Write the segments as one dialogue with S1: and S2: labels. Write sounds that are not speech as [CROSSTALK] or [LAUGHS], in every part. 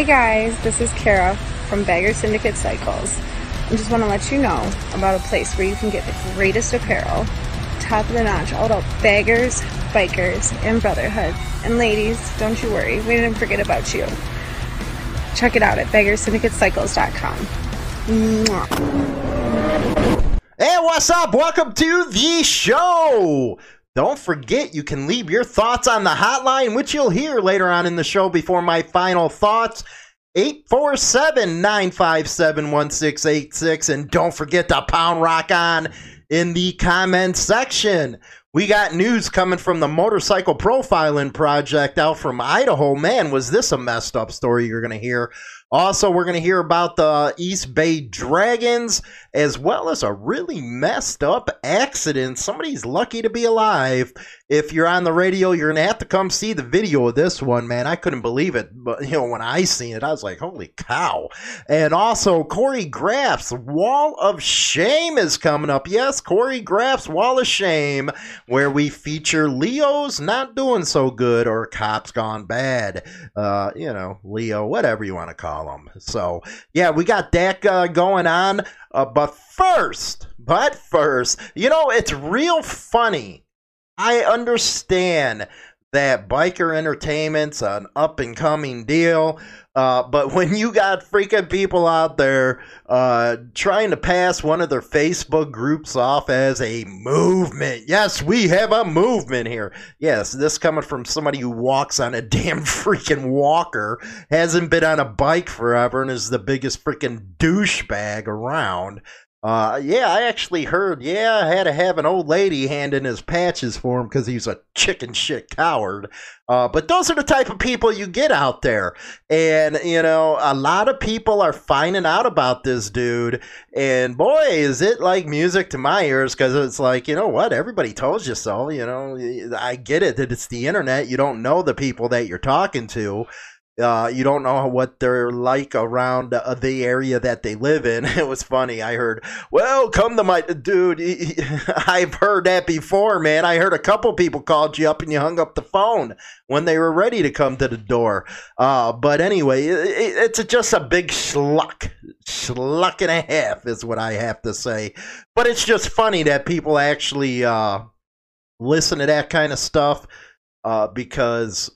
S1: Hey guys, this is Kara from Bagger Syndicate Cycles. I just want to let you know about a place where you can get the greatest apparel, top of the notch, all about baggers, bikers, and brotherhood. And ladies, don't you worry, we didn't forget about you. Check it out at baggersyndicatecycles.com.
S2: Hey, what's up? Welcome to the show. Don't forget, you can leave your thoughts on the hotline, which you'll hear later on in the show before my final thoughts. 847 957 1686. And don't forget to pound rock on in the comment section. We got news coming from the Motorcycle Profiling Project out from Idaho. Man, was this a messed up story you're going to hear? Also, we're going to hear about the East Bay Dragons, as well as a really messed up accident. Somebody's lucky to be alive. If you're on the radio, you're going to have to come see the video of this one, man. I couldn't believe it. But, you know, when I seen it, I was like, holy cow. And also, Corey Graff's Wall of Shame is coming up. Yes, Corey Graff's Wall of Shame, where we feature Leo's not doing so good or Cops Gone Bad. Uh, you know, Leo, whatever you want to call him. So, yeah, we got that uh, going on. Uh, but first, but first, you know, it's real funny. I understand that biker entertainment's an up and coming deal. Uh, but [LAUGHS] when you got freaking people out there uh, trying to pass one of their Facebook groups off as a movement, yes, we have a movement here. Yes, this coming from somebody who walks on a [LAUGHS] damn freaking walker, hasn't been on a bike forever, and is the biggest freaking douchebag around. Uh, yeah, I actually heard. Yeah, I had to have an old lady hand in his patches for him because he's a chicken shit coward. Uh, but those are the type of people you get out there, and you know, a lot of people are finding out about this dude. And boy, is it like music to my ears because it's like, you know what? Everybody told you so. You know, I get it that it's the internet. You don't know the people that you're talking to. Uh, you don't know what they're like around uh, the area that they live in. [LAUGHS] It was funny. I heard, well, come to my dude. [LAUGHS] I've heard that before, man. I heard a couple people called you up and you hung up the phone when they were ready to come to the door. Uh, but anyway, it, it's just a big schluck. Schluck and a half is what I have to say. But it's just funny that people actually uh, listen to that kind of stuff uh, because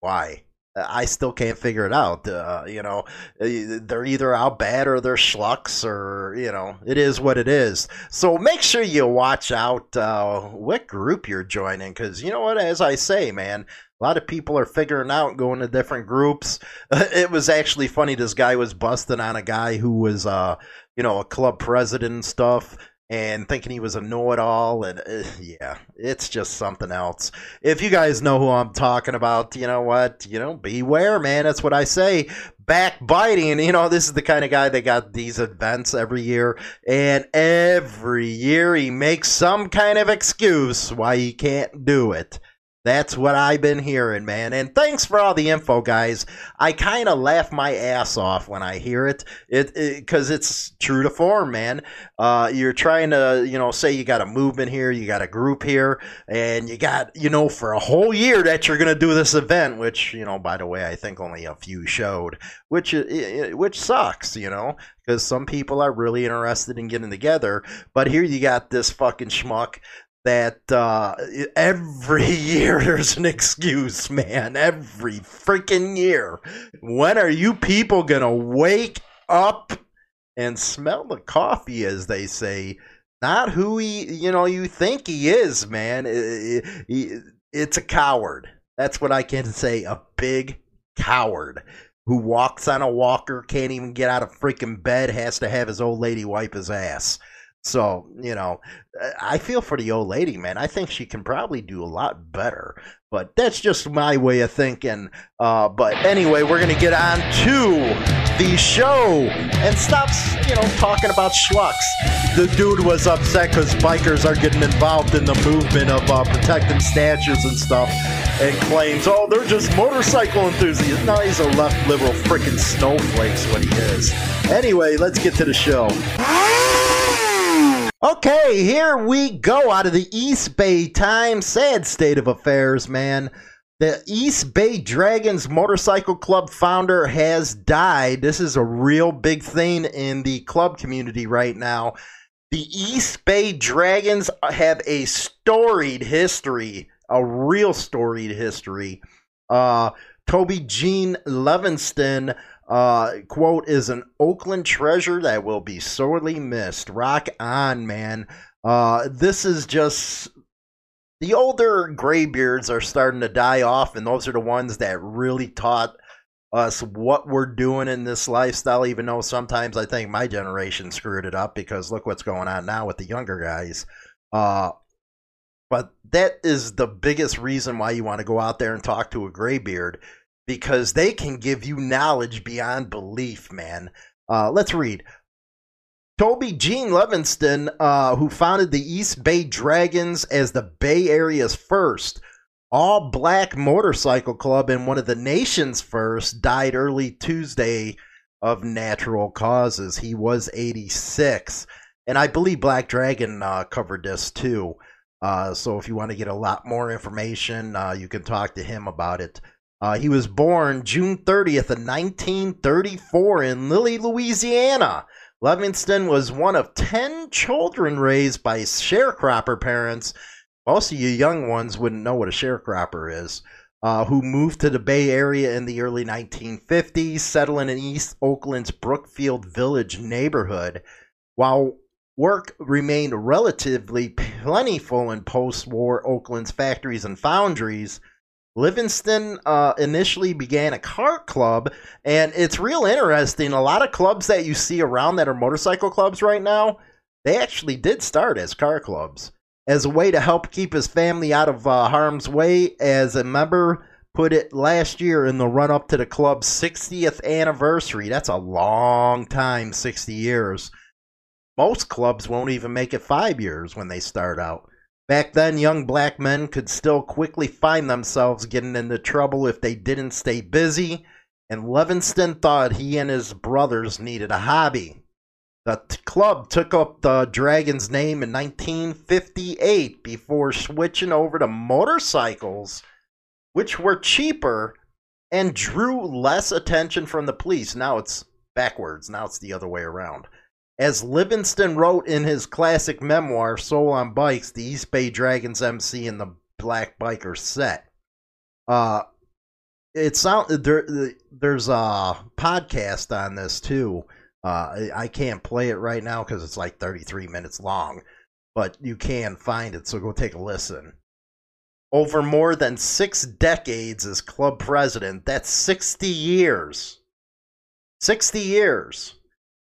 S2: why? I still can't figure it out. Uh, you know, they're either out bad or they're schlucks, or you know, it is what it is. So make sure you watch out uh, what group you're joining, because you know what? As I say, man, a lot of people are figuring out going to different groups. [LAUGHS] it was actually funny. This guy was busting on a guy who was, uh, you know, a club president and stuff and thinking he was a know-it-all and uh, yeah it's just something else. If you guys know who i'm talking about you know what? You know beware man. That's what i say. Backbiting you know this is the kind of guy that got these events every year and every year he makes some kind of excuse why he can't do it that's what I've been hearing, man. And thanks for all the info, guys. I kind of laugh my ass off when I hear it, it because it, it's true to form, man. Uh, you're trying to, you know, say you got a movement here, you got a group here, and you got, you know, for a whole year that you're gonna do this event, which, you know, by the way, I think only a few showed, which which sucks, you know, because some people are really interested in getting together. But here you got this fucking schmuck that uh, every [LAUGHS] year there's an excuse, man. Every freaking year. When are you people gonna wake up and smell the coffee, as they say? Not who he, you know, you think he is, man. It's a coward. That's what I can say. A big coward who walks on a walker, can't even get out of freaking bed, has to have his old lady wipe his ass. So, you know, I feel for the old lady, man. I think she can probably do a lot better. But that's just my way of thinking. Uh, but anyway, we're going to get on to the show and stop, you know, talking about schlucks. The dude was upset because bikers are getting involved in the movement of uh, protecting statues and stuff and claims, oh, they're just motorcycle enthusiasts. No, he's a left liberal freaking snowflakes what he is. Anyway, let's get to the show. Okay, here we go out of the East Bay Times. Sad state of affairs, man. The East Bay Dragons Motorcycle Club founder has died. This is a real big thing in the club community right now. The East Bay Dragons have a storied history, a real storied history. Uh, Tobie Gene Levingston uh, quote is an Oakland treasure that will be sorely missed. Rock on, man. Uh, this is just the older graybeards are starting to die off, and those are the ones that really taught us what we're doing in this lifestyle. Even though sometimes I think my generation screwed it up because look what's going on now with the younger guys. Uh, but that is the biggest reason why you want to go out there and talk to a graybeard because they can give you knowledge beyond belief, man. Uh, let's read. Tobie Gene Levingston, uh, who founded the East Bay Dragons as the Bay Area's first all black motorcycle club and one of the nation's first, died early Tuesday of natural causes. He was 86. And I believe Black Dragon uh, covered this too. Uh, so if you want to get a lot more information, uh, you can talk to him about it. Uh, he was born June 30th of 1934 in Lillie, Louisiana. Levingston was one of 10 children raised by sharecropper parents. Most of you young ones wouldn't know what a sharecropper is. Uh, who moved to the Bay Area in the early 1950s, settling in East Oakland's Brookfield Village neighborhood. While work remained relatively plentiful in post war Oakland's factories and foundries, Levingston uh, initially began a car club, and it's real interesting. A lot of clubs that you see around that are motorcycle clubs right now, they actually did start as car clubs as a way to help keep his family out of uh, harm's way. As a member put it last year in the run up to the club's 60th anniversary. That's a long time, 60 years. Most clubs won't even make it five years when they start out. Back then, young black men could still quickly find themselves getting into trouble if they didn't stay busy, and Levingston thought he and his brothers needed a hobby. The club took up the Dragon's name in 1958 before switching over to motorcycles, which were cheaper and drew less attention from the police. Now it's backwards, now it's the other way around. As Levingston wrote in his classic memoir, Soul on Bikes, the East Bay Dragons MC and the Black Biker set. Uh, it sound there. There's a podcast on this too. Uh, I can't play it right now because it's like 33 minutes long, but you can find it. So go take a listen. Over more than six decades as club president, that's 60 years. 60 years.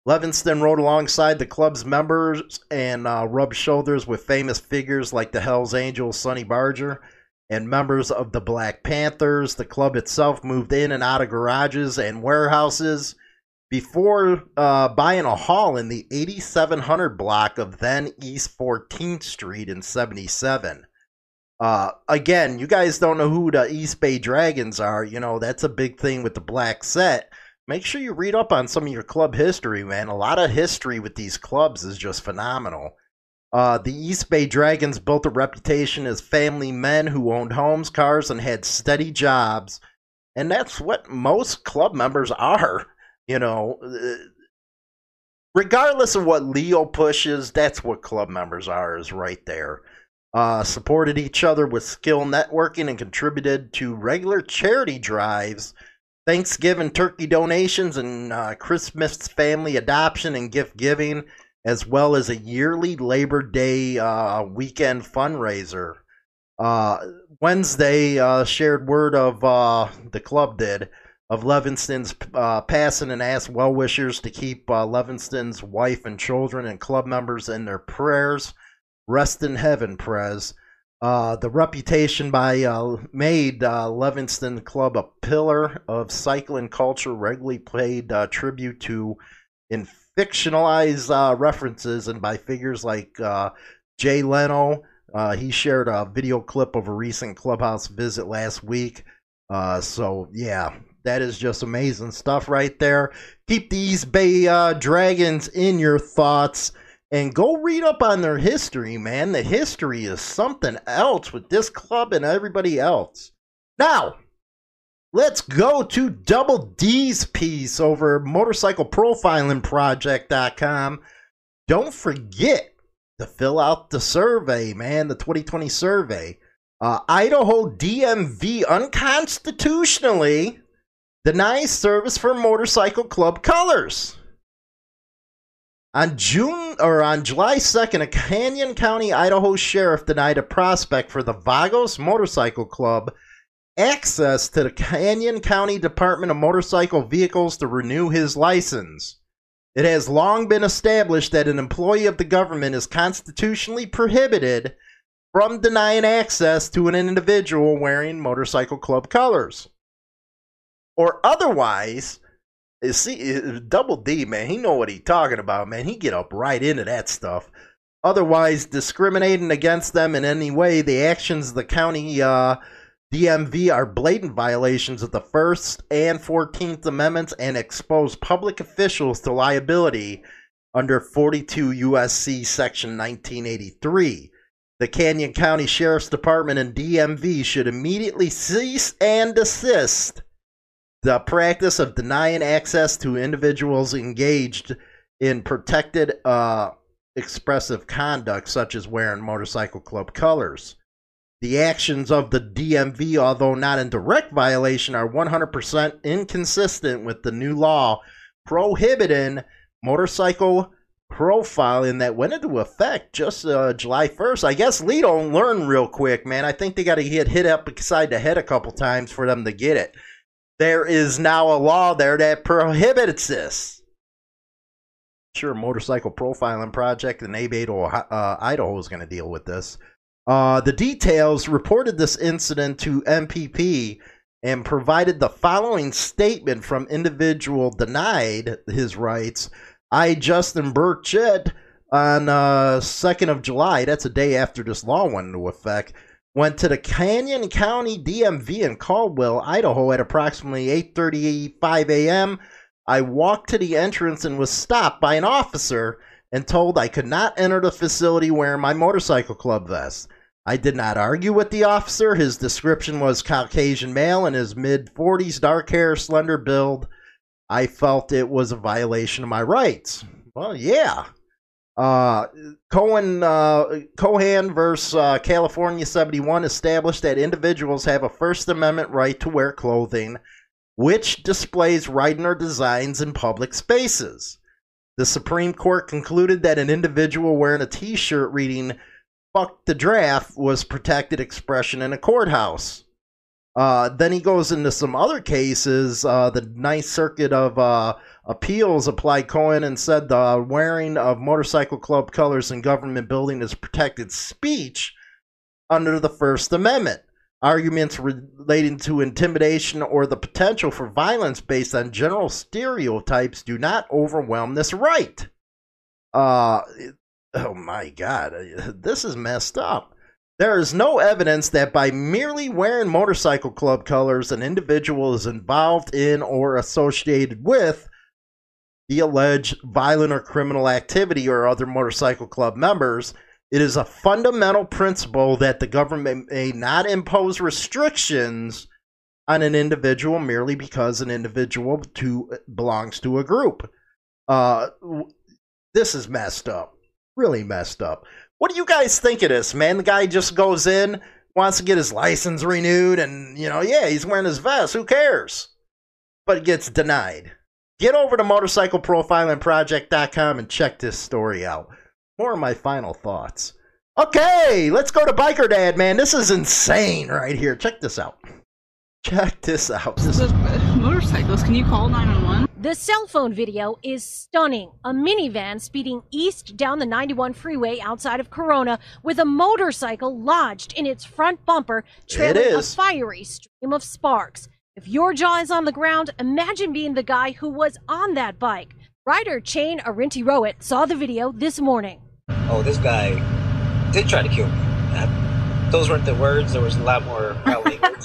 S2: Levingston rode alongside the club's members and uh, rubbed shoulders with famous figures like the Hells Angels, Sonny Barger, and members of the Black Panthers. The club itself moved in and out of garages and warehouses before uh, buying a hall in the 8700 block of then East 14th Street in 77. Uh, again, you guys don't know who the East Bay Dragons are. You know, that's a big thing with the black set make sure you read up on some of your club history, man. A lot of history with these clubs is just phenomenal. Uh, the East Bay Dragons built a reputation as family men who owned homes, cars, and had steady jobs. And that's what most club members are. [LAUGHS] You know, uh, regardless of what Leo pushes, that's what club members are, is right there. Uh, supported each other with skill networking and contributed to regular charity drives Thanksgiving turkey donations and uh, Christmas family adoption and gift giving, as well as a yearly Labor Day uh, weekend fundraiser. Uh, Wednesday uh, shared word of uh, the club did of Levingston's uh, passing and asked well wishers to keep Levingston's wife and children and club members in their prayers. Rest in heaven, Prez. Uh, the reputation by uh, made uh, Levingston Club a pillar of cycling culture, regularly paid uh, tribute to in fictionalized uh, references and by figures like uh, Jay Leno. he shared a video clip of a recent clubhouse visit last week. so yeah, that is just amazing stuff right there. Keep these Bay Dragons in your thoughts and go read up on their history, man. The history is something else with this club and everybody else. Now, let's go to Double D's piece over motorcycleprofilingproject.com. Don't forget to fill out the survey, man, the 2020 survey. Uh, Idaho DMV unconstitutionally denies service for motorcycle club colors. On June or on July 2nd, a Canyon County, Idaho sheriff denied a prospect for the Vagos Motorcycle Club access to the Canyon County Department of Motorcycle Vehicles to renew his license. It has long been established that an employee of the government is constitutionally prohibited from denying access to an individual wearing motorcycle club colors or otherwise see double D man, he know what he talking about, man. He get up right into that stuff. Otherwise, discriminating against them in any way, the actions of the county uh, DMV are blatant violations of the First and Fourteenth Amendments and expose public officials to liability under 42 USC Section 1983. The Canyon County Sheriff's Department and DMV should immediately cease and desist the practice of denying access to individuals engaged in protected uh, expressive conduct, such as wearing motorcycle club colors. The actions of the DMV, although not in direct violation, are 100% inconsistent with the new law prohibiting motorcycle profiling that went into effect just uh, July 1st. I guess Lee don't learn real quick, man. I think they got to get hit up beside the head a couple times for them to get it there is now a law there that prohibits this. Sure, motorcycle profiling project in Abedo, uh, Idaho is going to deal with this. Uh, the details reported this incident to MPP and provided the following statement from individual denied his rights. I, Justin Burchett, on uh, 2nd of July, that's a day after this law went into effect, went to the Canyon County DMV in Caldwell, Idaho at approximately 8:35 a.m. I walked to the entrance and was stopped by an officer and told I could not enter the facility wearing my motorcycle club vest. I did not argue with the officer. His description was Caucasian male in his mid 40s, dark hair, slender build. I felt it was a violation of my rights. Well, yeah. Uh, Cohen uh, Cohan versus uh, California 71 established that individuals have a First Amendment right to wear clothing which displays writing designs in public spaces. The Supreme Court concluded that an individual wearing a t shirt reading Fuck the Draft was protected expression in a courthouse. Uh, then he goes into some other cases. Uh, the Ninth Circuit of uh, Appeals applied Cohen and said the wearing of motorcycle club colors in government building is protected speech under the First Amendment. Arguments relating to intimidation or the potential for violence based on general stereotypes do not overwhelm this right. Uh, oh my God, [LAUGHS] this is messed up. There is no evidence that by merely wearing motorcycle club colors, an individual is involved in or associated with the alleged violent or criminal activity or other motorcycle club members, it is a fundamental principle that the government may not impose restrictions on an individual merely because an individual to, belongs to a group. Uh, this is messed up. Really messed up. What do you guys think of this, man? The guy just goes in, wants to get his license renewed, and, you know, yeah, he's wearing his vest. Who cares? But it gets denied. Get over to motorcycleprofilingproject.com and check this story out. More of my final thoughts. Okay, let's go to Biker Dad, man. This is insane right here. Check this out. Check this out.
S3: This is motorcyclists. Can you call 911?
S4: The cell phone video is stunning. A minivan speeding east down the 91 freeway outside of Corona with a motorcycle lodged in its front bumper, trailing a fiery stream of sparks. If your jaw is on the ground, imagine being the guy who was on that bike. Rider Chain Arinti Rowett saw the video this morning.
S5: oh, this guy did try to kill me. Uh, those weren't the words. There was a lot more [LAUGHS] foul language.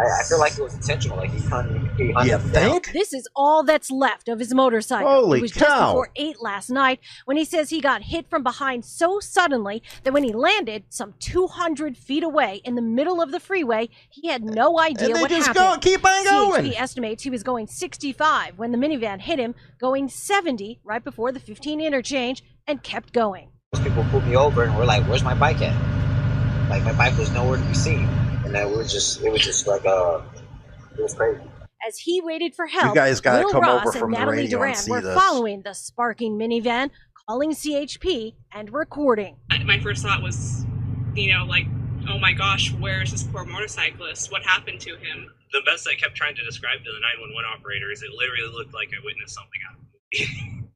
S5: I, I feel like it was intentional. Like he hunted, he hunted
S2: You
S5: me down.
S2: think?
S4: This is all that's left of his motorcycle.
S2: Holy
S4: it was
S2: cow.
S4: just before 8 last night when he says he got hit from behind so suddenly that when he landed some 200 feet away in the middle of the freeway, he had no idea
S2: And they
S4: what
S2: just
S4: happened.
S2: go, keep on going.
S4: CHP estimates he was going 65 when the minivan hit him, going 70 right before the 15 interchange, and kept going.
S5: Those people pulled me over and were like, "Where's my bike at?" Like my bike was nowhere to be seen, and that was just it was just like uh, it was crazy.
S4: As he waited for help,
S2: guys gotta
S4: Will
S2: come
S4: Ross
S2: over
S4: and
S2: from the
S4: Natalie
S2: radio and
S4: Duran
S2: see
S4: were
S2: this.
S4: following the sparking minivan, calling CHP and recording.
S3: My first thought was, you know, like, oh my gosh, where is this poor motorcyclist? What happened to him?
S6: the best I kept trying to describe to the 911 operator is it literally looked like I witnessed something out of a movie.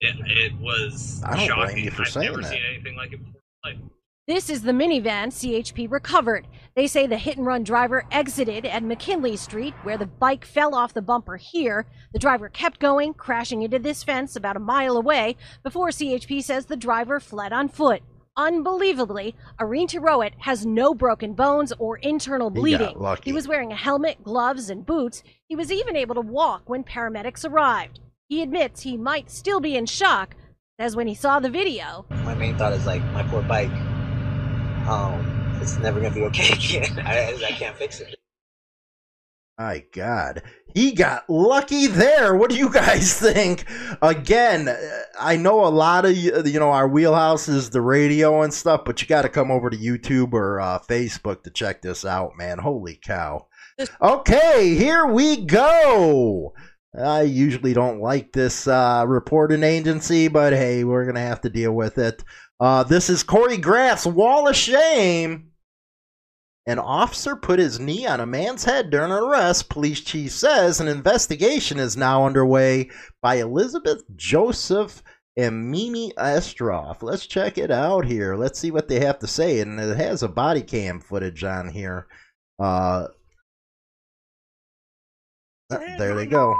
S6: [LAUGHS] it, it was
S2: I don't blame you for
S6: I've
S2: saying
S6: never
S2: that.
S6: seen anything like it before in my life.
S4: This is the minivan CHP recovered. They say the hit and run driver exited at McKinley Street, where the bike fell off the bumper here. The driver kept going, crashing into this fence about a mile away, before CHP says the driver fled on foot. Unbelievably, Areen Rowett has no broken bones or internal
S2: He got
S4: bleeding.
S2: lucky.
S4: He was wearing a helmet, gloves, and boots. He was even able to walk when paramedics arrived. He admits he might still be in shock, as when he saw the video,
S5: My main thought is like my poor bike. Um, it's never gonna be okay [LAUGHS] again. I, I can't fix it.
S2: My God, he got lucky there. What do you guys [LAUGHS] think? Again, uh, I know a lot of you you know our wheelhouse is the radio and stuff, but you got to come over to YouTube or uh, Facebook to check this out, man. Holy cow! Okay, here we go. I usually don't like this uh, reporting agency, but hey, we're gonna have to deal with it. Uh, this is Corey Graff's Wall of Shame. An officer put his knee on a man's head during an arrest, police chief says. An investigation is now underway by Elizabeth Joseph and Mimi Estroff. Let's check it out here. Let's see what they have to say. And it has a body cam footage on here. Uh, there they go.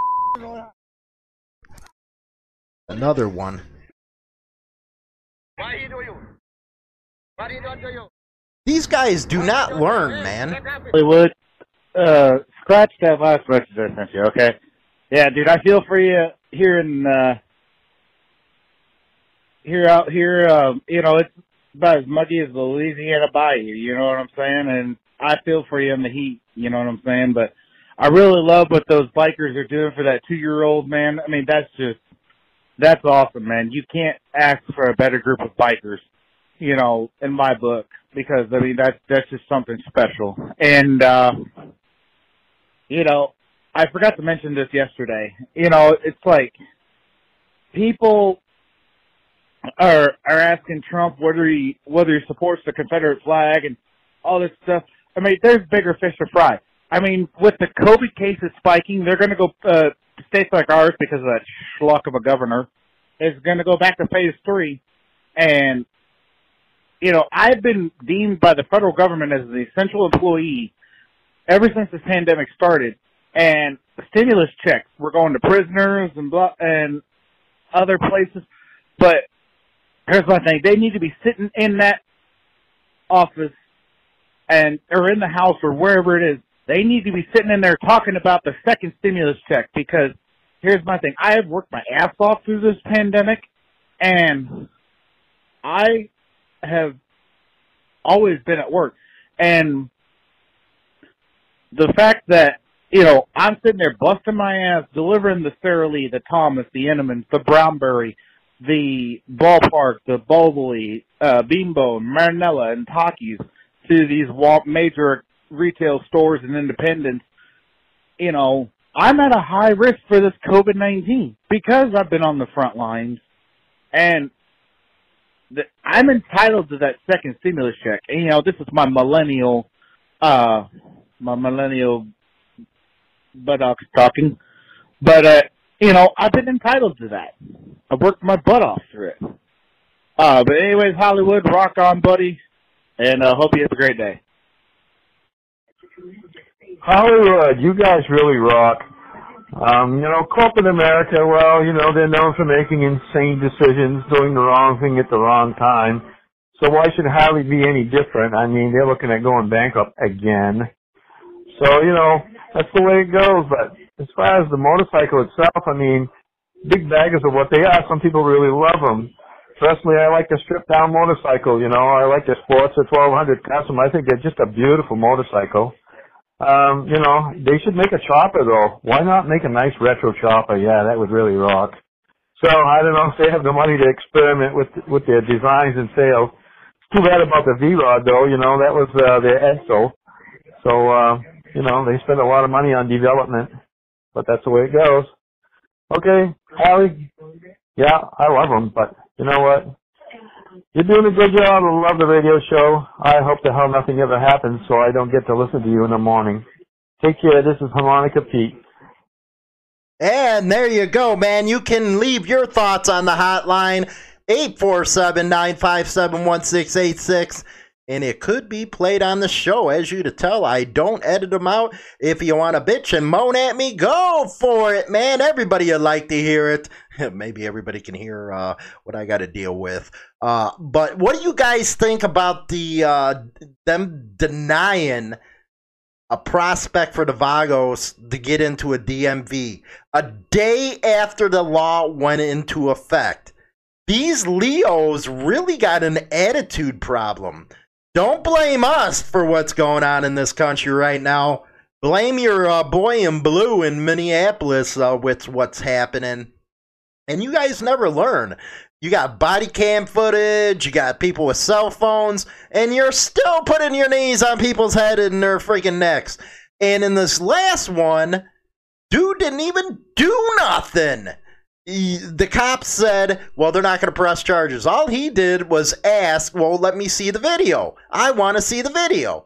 S2: Another one. These guys do not learn, man.
S7: Hollywood, uh, scratch that last message I sent you, okay? Yeah, dude, I feel for you here in, uh, here out here, um, you know, it's about as muggy as the Louisiana Bayou, you know what I'm saying? And I feel for you in the heat, you know what I'm saying? But I really love what those bikers are doing for that two year old man. I mean, that's just, that's awesome, man. You can't ask for a better group of bikers, you know, in my book, because I mean, that's, that's just something special. And, uh, you know, I forgot to mention this yesterday. You know, it's like people are are asking Trump whether he whether he supports the Confederate flag and all this stuff. I mean, there's bigger fish to fry. I mean, with the COVID cases spiking, they're going to go uh, states like ours because of that schluck of a governor is going to go back to phase three, and you know, I've been deemed by the federal government as an essential employee ever since this pandemic started, and stimulus checks were going to prisoners and blah, and other places. But here's my thing: they need to be sitting in that office and or in the house or wherever it is. They need to be sitting in there talking about the second stimulus check because here's my thing: I have worked my ass off through this pandemic, and I have always been at work, and the fact that you know I'm sitting there busting my ass delivering the Sara Lee, the Thomas, the Entenmann's, the Brownberry, the Ballpark, the Boboli, uh, Bimbo, Marinela, and Takis to these major retail stores and independents. You know, I'm at a high risk for this COVID-19 because I've been on the front lines, and the, I'm entitled to that second stimulus check. And, you know, this is my millennial, uh, my millennial buttocks talking. But uh, you know, I've been entitled to that. I've worked my butt off through it. Uh, but anyways, Hollywood, rock on, buddy, and uh, hope you have a great day.
S8: Hollywood, you guys really rock. Um, you know, corporate America, well, you know, they're known for making insane decisions, doing the wrong thing at the wrong time. So why should Harley be any different? I mean, they're looking at going bankrupt again. So, you know, that's the way it goes. But as far as the motorcycle itself, I mean, big baggers are what they are. Some people really love them. Personally, I like the stripped down motorcycle, you know, I like the Sportster 1200 Custom. I think they're just a beautiful motorcycle. Um, you know, they should make a chopper though. Why not make a nice retro chopper? Yeah, that would really rock. So I don't know if they have the money to experiment with with their designs and sales. It's too bad about the V-Rod though. You know, that was uh, their Edsel. So uh, you know, they spend a lot of money on development, but that's the way it goes. Okay, Harley. Yeah, I love them, but you know what? You're doing a good job. I love the radio show. I hope the hell nothing ever happens so I don't get to listen to you in the morning. Take care. This is Harmonica Pete.
S2: And there you go, man. You can leave your thoughts on the hotline 847 957 1686 and it could be played on the show. As you to tell, I don't edit them out. If you want to bitch and moan at me, go for it, man. Everybody would like to hear it. [LAUGHS] Maybe everybody can hear uh, what I got to deal with. Uh, but what do you guys think about the uh, them denying a prospect for the Vagos to get into a DMV a day after the law went into effect? These Leos really got an attitude problem. Don't blame us for what's going on in this country right now. Blame your uh, boy in blue in Minneapolis uh, with what's happening. And you guys never learn. You got body cam footage, you got people with cell phones, and you're still putting your knees on people's head and their freaking necks. And in this last one, dude didn't even do nothing the cops said, well, they're not going to press charges. All he did was ask, well, let me see the video. I want to see the video.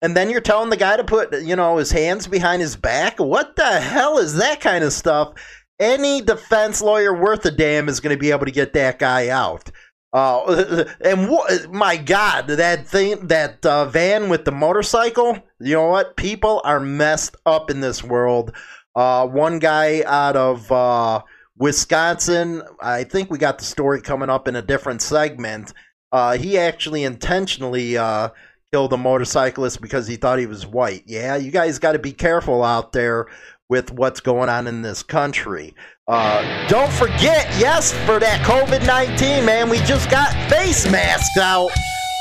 S2: And then you're telling the guy to put, you know, his hands behind his back. What the hell is that kind of stuff? Any defense lawyer worth a damn is going to be able to get that guy out. Uh, [LAUGHS] and wh- my God, that thing, that uh, van with the motorcycle. You know what? People are messed up in this world. Uh, one guy out of uh, Wisconsin, I think we got the story coming up in a different segment. Uh, he actually intentionally uh, killed a motorcyclist because he thought he was white. Yeah, you guys got to be careful out there with what's going on in this country. Uh, don't forget, yes, for that COVID 19, man, we just got face masks out.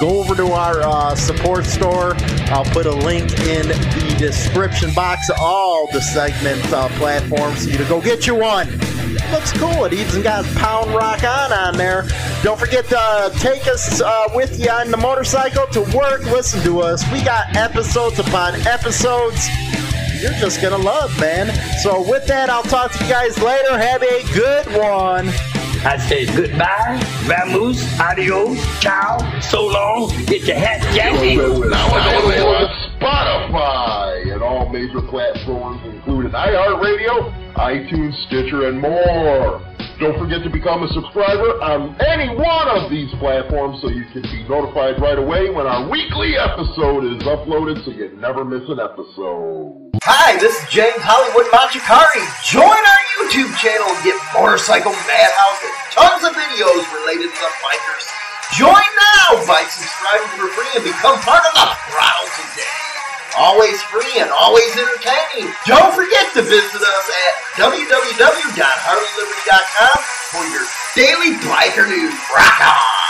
S2: Go over to our uh, support store. I'll put a link in the description box of all the segment uh, platforms for you to go get you one looks cool. It even got Pound Rock On on there. Don't forget to take us uh, with you on the motorcycle to work. Listen to us. We got episodes upon episodes. You're just going to love, man. So, with that, I'll talk to you guys later. Have a good one.
S9: I say goodbye, vamoose, adios, ciao, so long, get your hat janky.
S10: Spotify and all major platforms, including iHeartRadio iTunes, Stitcher, and more. Don't forget to become a subscriber on any one of these platforms so you can be notified right away when our weekly episode is uploaded so you never miss an episode.
S11: Hi, this is James Hollywood Machikari. Join our YouTube channel and get Motorcycle Madhouse and tons of videos related to bikers. Join now by subscribing for free and become part of the crowd today always free and always entertaining. Don't forget to visit us at www.harleyliberty.com for your daily biker news. Rock on!